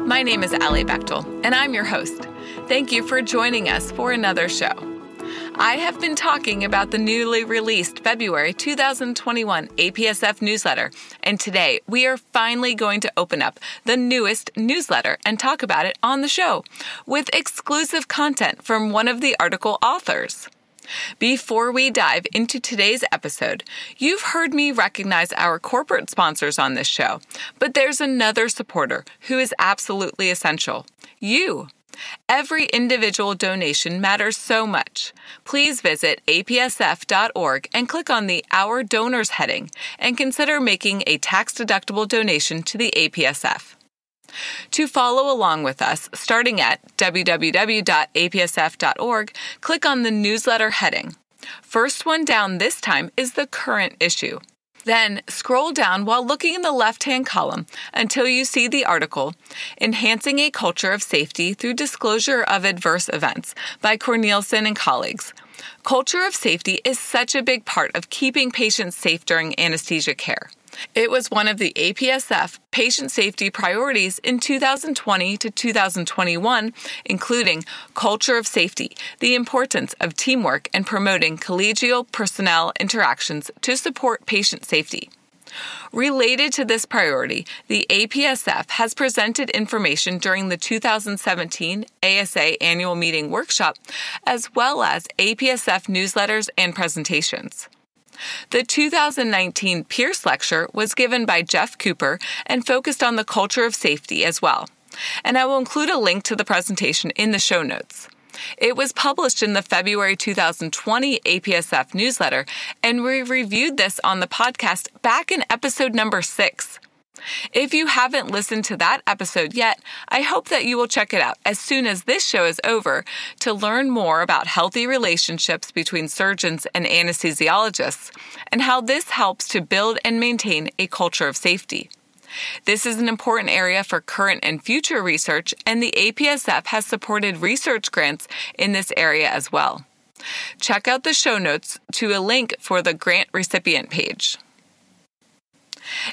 My name is Allie Bechtel, and I'm your host. Thank you for joining us for another show. I have been talking about the newly released February 2021 APSF newsletter, and today we are finally going to open up the newest newsletter and talk about it on the show with exclusive content from one of the article authors. Before we dive into today's episode, you've heard me recognize our corporate sponsors on this show, but there's another supporter who is absolutely essential you. Every individual donation matters so much. Please visit apsf.org and click on the Our Donors heading and consider making a tax deductible donation to the APSF. To follow along with us, starting at www.apsf.org, click on the newsletter heading. First one down this time is the current issue. Then scroll down while looking in the left hand column until you see the article Enhancing a Culture of Safety Through Disclosure of Adverse Events by Cornelissen and colleagues. Culture of safety is such a big part of keeping patients safe during anesthesia care. It was one of the APSF patient safety priorities in 2020 to 2021, including culture of safety, the importance of teamwork, and promoting collegial personnel interactions to support patient safety. Related to this priority, the APSF has presented information during the 2017 ASA annual meeting workshop, as well as APSF newsletters and presentations. The 2019 Pierce Lecture was given by Jeff Cooper and focused on the culture of safety as well. And I will include a link to the presentation in the show notes. It was published in the February 2020 APSF newsletter, and we reviewed this on the podcast back in episode number six. If you haven't listened to that episode yet, I hope that you will check it out as soon as this show is over to learn more about healthy relationships between surgeons and anesthesiologists and how this helps to build and maintain a culture of safety. This is an important area for current and future research, and the APSF has supported research grants in this area as well. Check out the show notes to a link for the grant recipient page.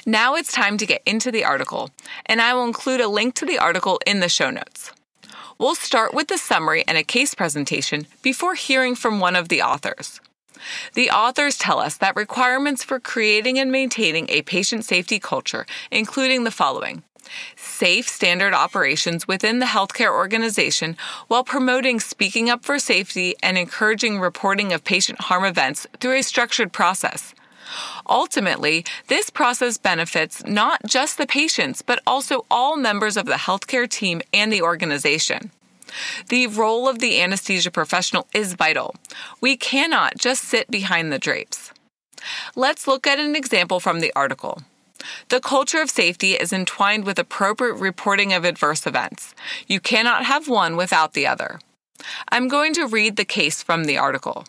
Now it's time to get into the article, and I will include a link to the article in the show notes. We'll start with the summary and a case presentation before hearing from one of the authors. The authors tell us that requirements for creating and maintaining a patient safety culture, including the following safe standard operations within the healthcare organization while promoting speaking up for safety and encouraging reporting of patient harm events through a structured process. Ultimately, this process benefits not just the patients, but also all members of the healthcare team and the organization. The role of the anesthesia professional is vital. We cannot just sit behind the drapes. Let's look at an example from the article. The culture of safety is entwined with appropriate reporting of adverse events. You cannot have one without the other. I'm going to read the case from the article.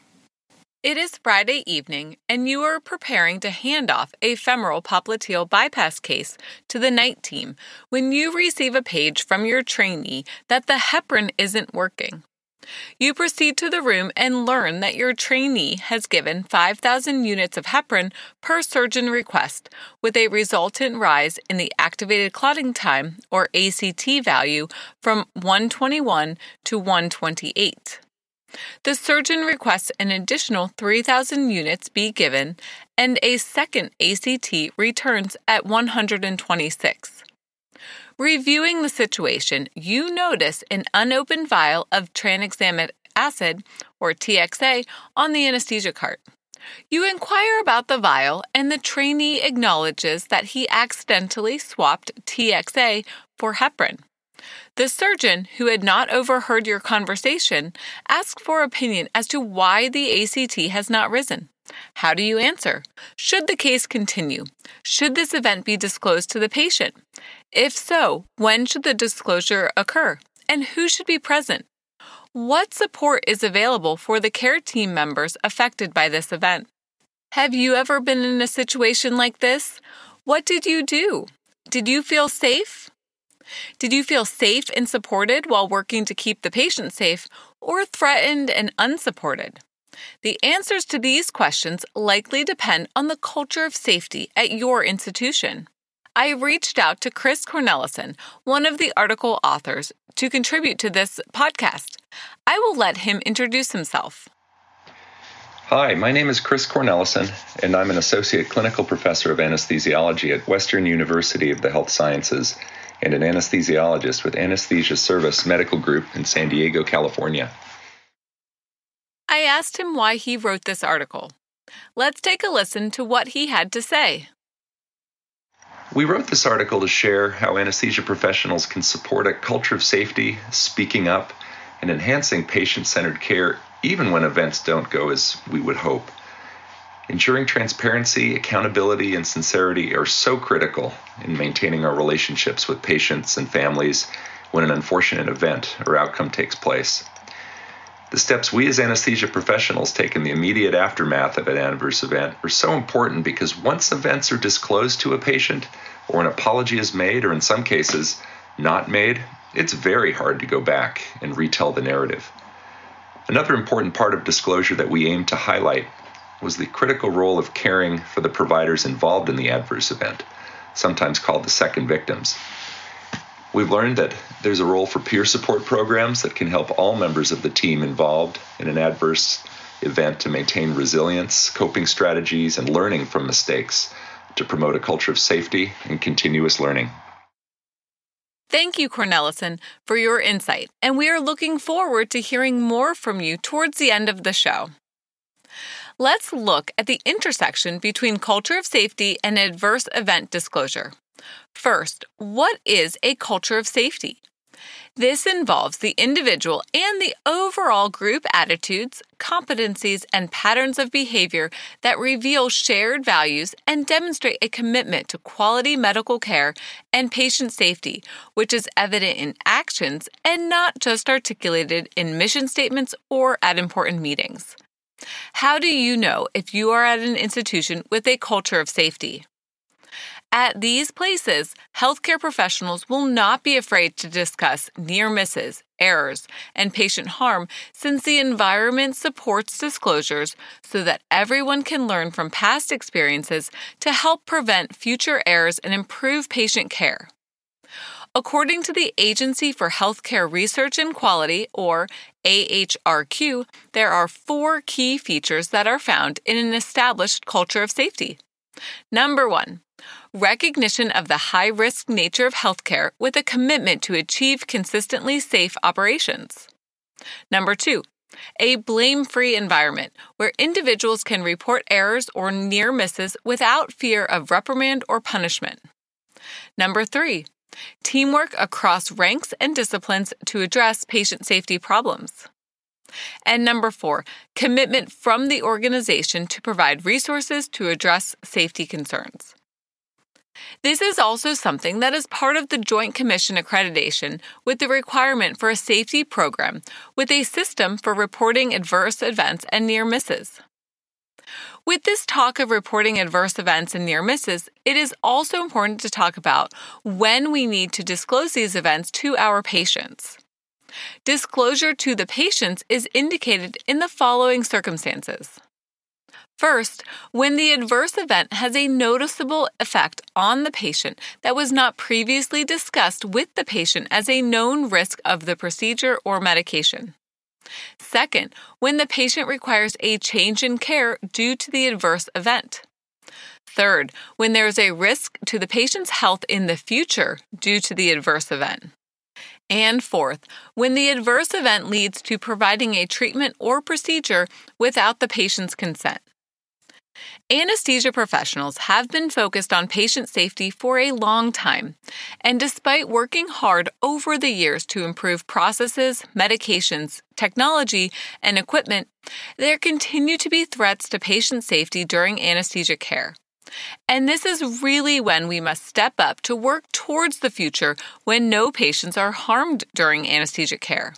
It is Friday evening, and you are preparing to hand off a femoral popliteal bypass case to the night team when you receive a page from your trainee that the heparin isn't working. You proceed to the room and learn that your trainee has given 5,000 units of heparin per surgeon request, with a resultant rise in the activated clotting time, or ACT value, from 121 to 128. The surgeon requests an additional 3,000 units be given, and a second ACT returns at 126. Reviewing the situation, you notice an unopened vial of tranexamic acid, or TXA, on the anesthesia cart. You inquire about the vial, and the trainee acknowledges that he accidentally swapped TXA for heparin. The surgeon, who had not overheard your conversation, asks for opinion as to why the ACT has not risen. How do you answer? Should the case continue? Should this event be disclosed to the patient? If so, when should the disclosure occur? And who should be present? What support is available for the care team members affected by this event? Have you ever been in a situation like this? What did you do? Did you feel safe? Did you feel safe and supported while working to keep the patient safe, or threatened and unsupported? The answers to these questions likely depend on the culture of safety at your institution. I reached out to Chris Cornelissen, one of the article authors, to contribute to this podcast. I will let him introduce himself. Hi, my name is Chris Cornelissen, and I'm an associate clinical professor of anesthesiology at Western University of the Health Sciences and an anesthesiologist with Anesthesia Service Medical Group in San Diego, California. I asked him why he wrote this article. Let's take a listen to what he had to say. We wrote this article to share how anesthesia professionals can support a culture of safety, speaking up, and enhancing patient centered care even when events don't go as we would hope. Ensuring transparency, accountability, and sincerity are so critical in maintaining our relationships with patients and families when an unfortunate event or outcome takes place. The steps we as anesthesia professionals take in the immediate aftermath of an adverse event are so important because once events are disclosed to a patient, or an apology is made, or in some cases, not made, it's very hard to go back and retell the narrative. Another important part of disclosure that we aim to highlight was the critical role of caring for the providers involved in the adverse event, sometimes called the second victims. We've learned that there's a role for peer support programs that can help all members of the team involved in an adverse event to maintain resilience, coping strategies, and learning from mistakes to promote a culture of safety and continuous learning. Thank you, Cornelissen, for your insight, and we are looking forward to hearing more from you towards the end of the show. Let's look at the intersection between culture of safety and adverse event disclosure. First, what is a culture of safety? This involves the individual and the overall group attitudes, competencies, and patterns of behavior that reveal shared values and demonstrate a commitment to quality medical care and patient safety, which is evident in actions and not just articulated in mission statements or at important meetings. How do you know if you are at an institution with a culture of safety? At these places, healthcare professionals will not be afraid to discuss near misses, errors, and patient harm since the environment supports disclosures so that everyone can learn from past experiences to help prevent future errors and improve patient care. According to the Agency for Healthcare Research and Quality, or AHRQ, there are four key features that are found in an established culture of safety. Number one, recognition of the high risk nature of healthcare with a commitment to achieve consistently safe operations. Number two, a blame free environment where individuals can report errors or near misses without fear of reprimand or punishment. Number three, teamwork across ranks and disciplines to address patient safety problems. And number four, commitment from the organization to provide resources to address safety concerns. This is also something that is part of the Joint Commission accreditation with the requirement for a safety program with a system for reporting adverse events and near misses. With this talk of reporting adverse events and near misses, it is also important to talk about when we need to disclose these events to our patients. Disclosure to the patients is indicated in the following circumstances. First, when the adverse event has a noticeable effect on the patient that was not previously discussed with the patient as a known risk of the procedure or medication. Second, when the patient requires a change in care due to the adverse event. Third, when there is a risk to the patient's health in the future due to the adverse event. And fourth, when the adverse event leads to providing a treatment or procedure without the patient's consent. Anesthesia professionals have been focused on patient safety for a long time, and despite working hard over the years to improve processes, medications, technology, and equipment, there continue to be threats to patient safety during anesthesia care. And this is really when we must step up to work towards the future when no patients are harmed during anesthesia care.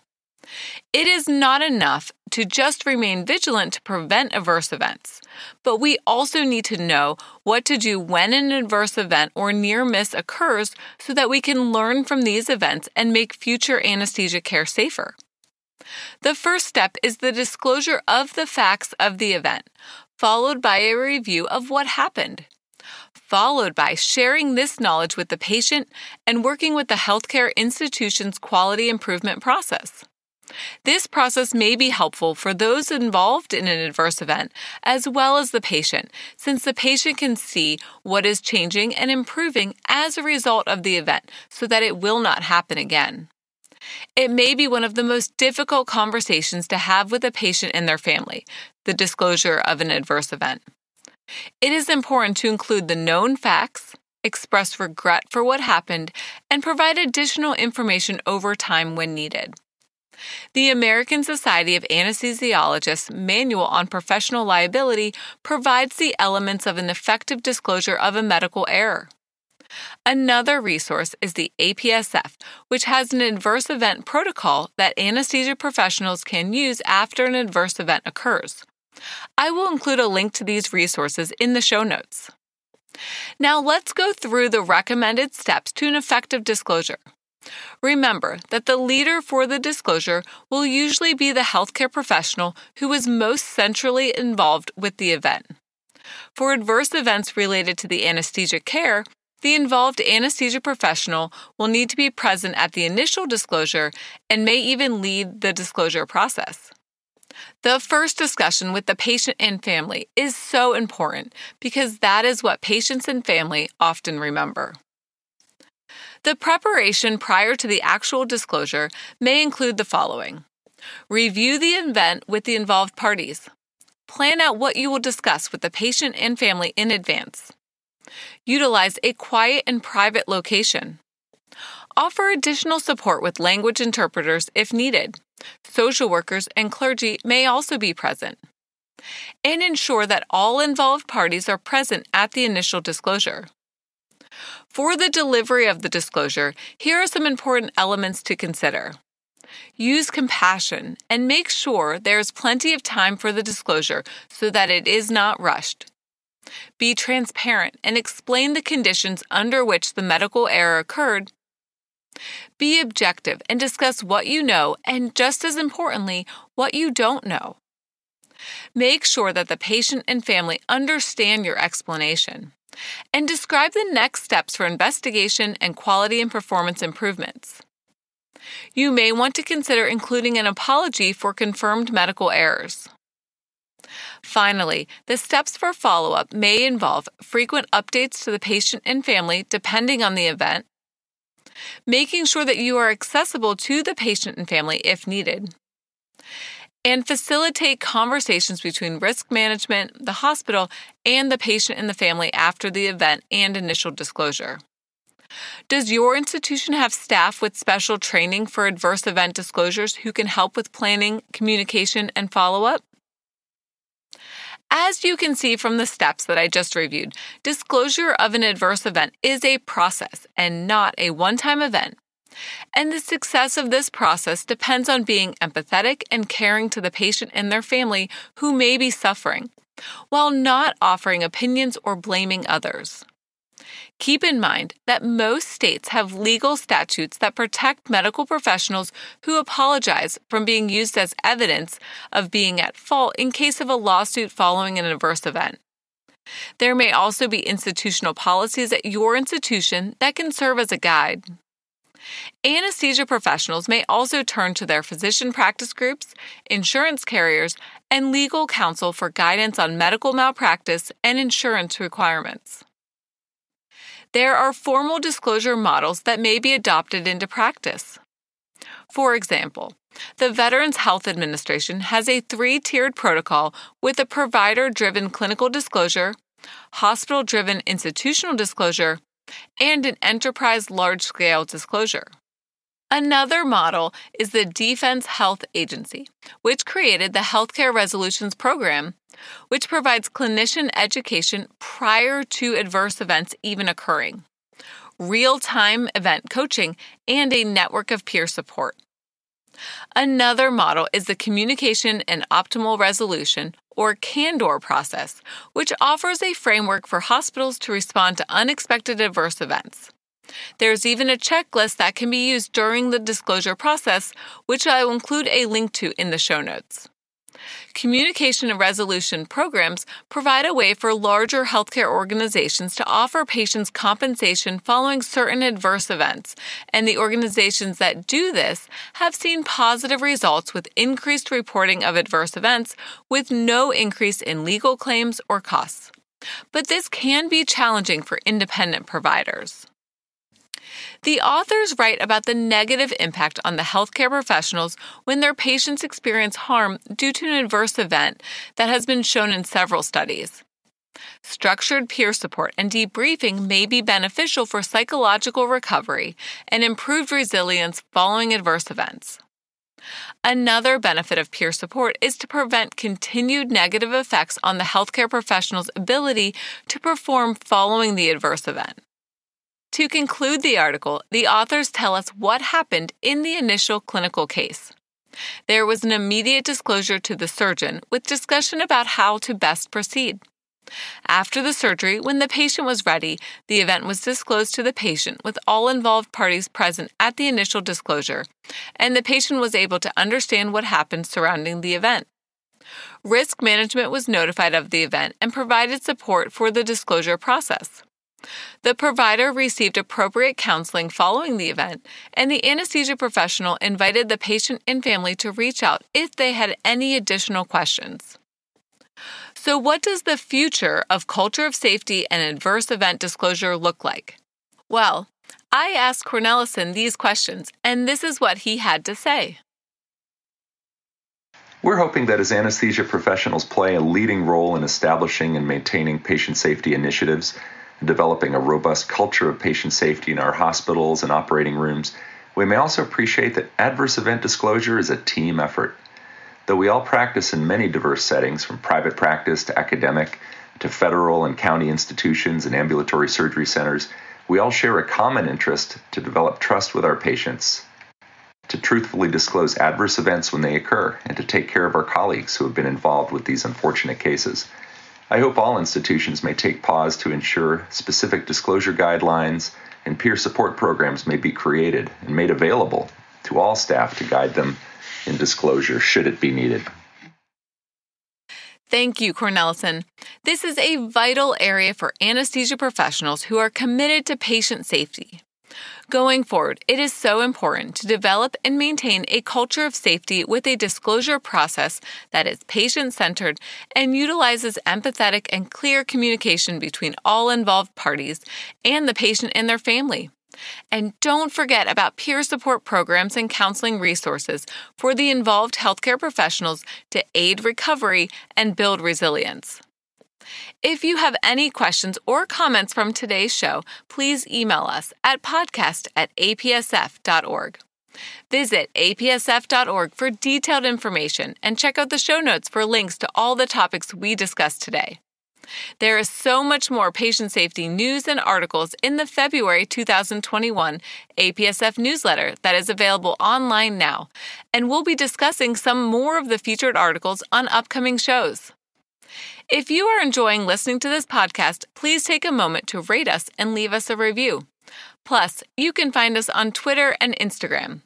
It is not enough to just remain vigilant to prevent adverse events, but we also need to know what to do when an adverse event or near miss occurs so that we can learn from these events and make future anesthesia care safer. The first step is the disclosure of the facts of the event, followed by a review of what happened followed by sharing this knowledge with the patient and working with the healthcare institution's quality improvement process. This process may be helpful for those involved in an adverse event as well as the patient, since the patient can see what is changing and improving as a result of the event so that it will not happen again. It may be one of the most difficult conversations to have with a patient and their family, the disclosure of an adverse event. It is important to include the known facts, express regret for what happened, and provide additional information over time when needed. The American Society of Anesthesiologists Manual on Professional Liability provides the elements of an effective disclosure of a medical error. Another resource is the APSF, which has an adverse event protocol that anesthesia professionals can use after an adverse event occurs. I will include a link to these resources in the show notes. Now let's go through the recommended steps to an effective disclosure. Remember that the leader for the disclosure will usually be the healthcare professional who is most centrally involved with the event. For adverse events related to the anesthesia care, the involved anesthesia professional will need to be present at the initial disclosure and may even lead the disclosure process. The first discussion with the patient and family is so important because that is what patients and family often remember. The preparation prior to the actual disclosure may include the following Review the event with the involved parties. Plan out what you will discuss with the patient and family in advance. Utilize a quiet and private location. Offer additional support with language interpreters if needed. Social workers and clergy may also be present. And ensure that all involved parties are present at the initial disclosure. For the delivery of the disclosure, here are some important elements to consider. Use compassion and make sure there is plenty of time for the disclosure so that it is not rushed. Be transparent and explain the conditions under which the medical error occurred. Be objective and discuss what you know and, just as importantly, what you don't know. Make sure that the patient and family understand your explanation and describe the next steps for investigation and quality and performance improvements. You may want to consider including an apology for confirmed medical errors. Finally, the steps for follow up may involve frequent updates to the patient and family depending on the event, making sure that you are accessible to the patient and family if needed, and facilitate conversations between risk management, the hospital, and the patient and the family after the event and initial disclosure. Does your institution have staff with special training for adverse event disclosures who can help with planning, communication, and follow up? As you can see from the steps that I just reviewed, disclosure of an adverse event is a process and not a one time event and the success of this process depends on being empathetic and caring to the patient and their family who may be suffering, while not offering opinions or blaming others. Keep in mind that most states have legal statutes that protect medical professionals who apologize from being used as evidence of being at fault in case of a lawsuit following an adverse event. There may also be institutional policies at your institution that can serve as a guide. Anesthesia professionals may also turn to their physician practice groups, insurance carriers, and legal counsel for guidance on medical malpractice and insurance requirements. There are formal disclosure models that may be adopted into practice. For example, the Veterans Health Administration has a three tiered protocol with a provider driven clinical disclosure, hospital driven institutional disclosure, and an enterprise large scale disclosure. Another model is the Defense Health Agency, which created the Healthcare Resolutions Program, which provides clinician education prior to adverse events even occurring, real time event coaching, and a network of peer support. Another model is the Communication and Optimal Resolution, or CANDOR process, which offers a framework for hospitals to respond to unexpected adverse events. There's even a checklist that can be used during the disclosure process, which I will include a link to in the show notes. Communication and resolution programs provide a way for larger healthcare organizations to offer patients compensation following certain adverse events, and the organizations that do this have seen positive results with increased reporting of adverse events with no increase in legal claims or costs. But this can be challenging for independent providers. The authors write about the negative impact on the healthcare professionals when their patients experience harm due to an adverse event that has been shown in several studies. Structured peer support and debriefing may be beneficial for psychological recovery and improved resilience following adverse events. Another benefit of peer support is to prevent continued negative effects on the healthcare professional's ability to perform following the adverse event. To conclude the article, the authors tell us what happened in the initial clinical case. There was an immediate disclosure to the surgeon with discussion about how to best proceed. After the surgery, when the patient was ready, the event was disclosed to the patient with all involved parties present at the initial disclosure, and the patient was able to understand what happened surrounding the event. Risk management was notified of the event and provided support for the disclosure process. The provider received appropriate counseling following the event, and the anesthesia professional invited the patient and family to reach out if they had any additional questions. So, what does the future of culture of safety and adverse event disclosure look like? Well, I asked Cornelissen these questions, and this is what he had to say. We're hoping that as anesthesia professionals play a leading role in establishing and maintaining patient safety initiatives, developing a robust culture of patient safety in our hospitals and operating rooms, we may also appreciate that adverse event disclosure is a team effort. Though we all practice in many diverse settings, from private practice to academic to federal and county institutions and ambulatory surgery centers, we all share a common interest to develop trust with our patients, to truthfully disclose adverse events when they occur, and to take care of our colleagues who have been involved with these unfortunate cases. I hope all institutions may take pause to ensure specific disclosure guidelines and peer support programs may be created and made available to all staff to guide them in disclosure should it be needed. Thank you, Cornelissen. This is a vital area for anesthesia professionals who are committed to patient safety. Going forward, it is so important to develop and maintain a culture of safety with a disclosure process that is patient centered and utilizes empathetic and clear communication between all involved parties and the patient and their family. And don't forget about peer support programs and counseling resources for the involved healthcare professionals to aid recovery and build resilience. If you have any questions or comments from today's show, please email us at podcast at apsf.org. Visit apsf.org for detailed information and check out the show notes for links to all the topics we discussed today. There is so much more patient safety news and articles in the February 2021 APSF newsletter that is available online now, and we'll be discussing some more of the featured articles on upcoming shows. If you are enjoying listening to this podcast, please take a moment to rate us and leave us a review. Plus, you can find us on Twitter and Instagram.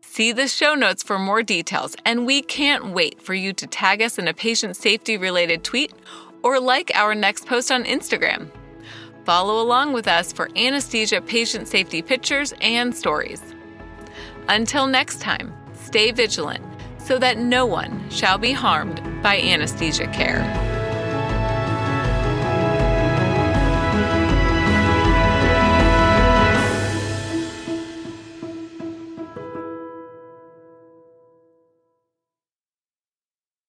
See the show notes for more details, and we can't wait for you to tag us in a patient safety related tweet or like our next post on Instagram. Follow along with us for anesthesia patient safety pictures and stories. Until next time, stay vigilant so that no one shall be harmed by anesthesia care.